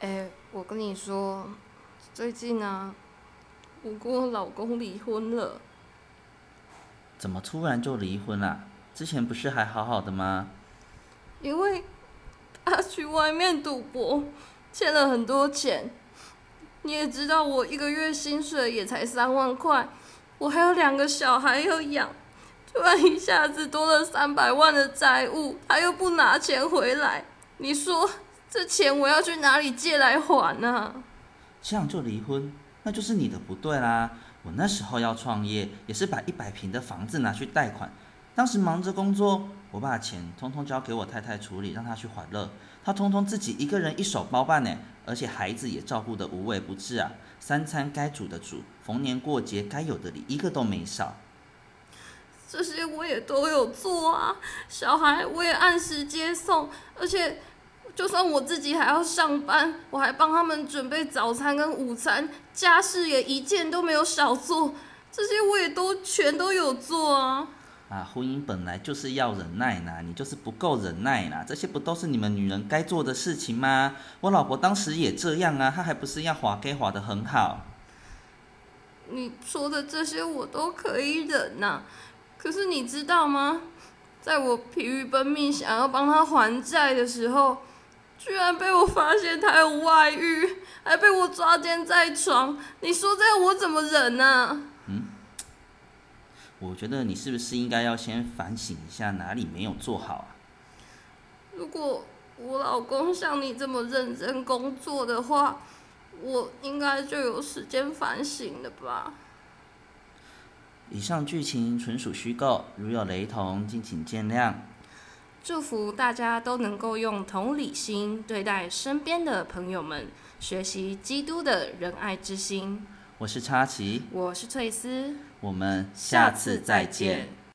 哎，我跟你说，最近啊，我跟我老公离婚了。怎么突然就离婚了？之前不是还好好的吗？因为他去外面赌博，欠了很多钱。你也知道，我一个月薪水也才三万块，我还有两个小孩要养，突然一下子多了三百万的债务，他又不拿钱回来，你说？这钱我要去哪里借来还呢？这样就离婚，那就是你的不对啦。我那时候要创业，也是把一百平的房子拿去贷款。当时忙着工作，我把钱通通交给我太太处理，让她去还乐。她通通自己一个人一手包办呢，而且孩子也照顾得无微不至啊。三餐该煮的煮，逢年过节该有的礼，一个都没少。这些我也都有做啊，小孩我也按时接送，而且。就算我自己还要上班，我还帮他们准备早餐跟午餐，家事也一件都没有少做，这些我也都全都有做啊。啊，婚姻本来就是要忍耐呐，你就是不够忍耐啦，这些不都是你们女人该做的事情吗？我老婆当时也这样啊，她还不是要滑给滑的很好。你说的这些我都可以忍呐，可是你知道吗？在我疲于奔命想要帮他还债的时候。居然被我发现他有外遇，还被我抓奸在床，你说这样我怎么忍呢？嗯，我觉得你是不是应该要先反省一下哪里没有做好啊？如果我老公像你这么认真工作的话，我应该就有时间反省了吧？以上剧情纯属虚构，如有雷同，敬请见谅。祝福大家都能够用同理心对待身边的朋友们，学习基督的仁爱之心。我是插旗，我是翠丝，我们下次再见。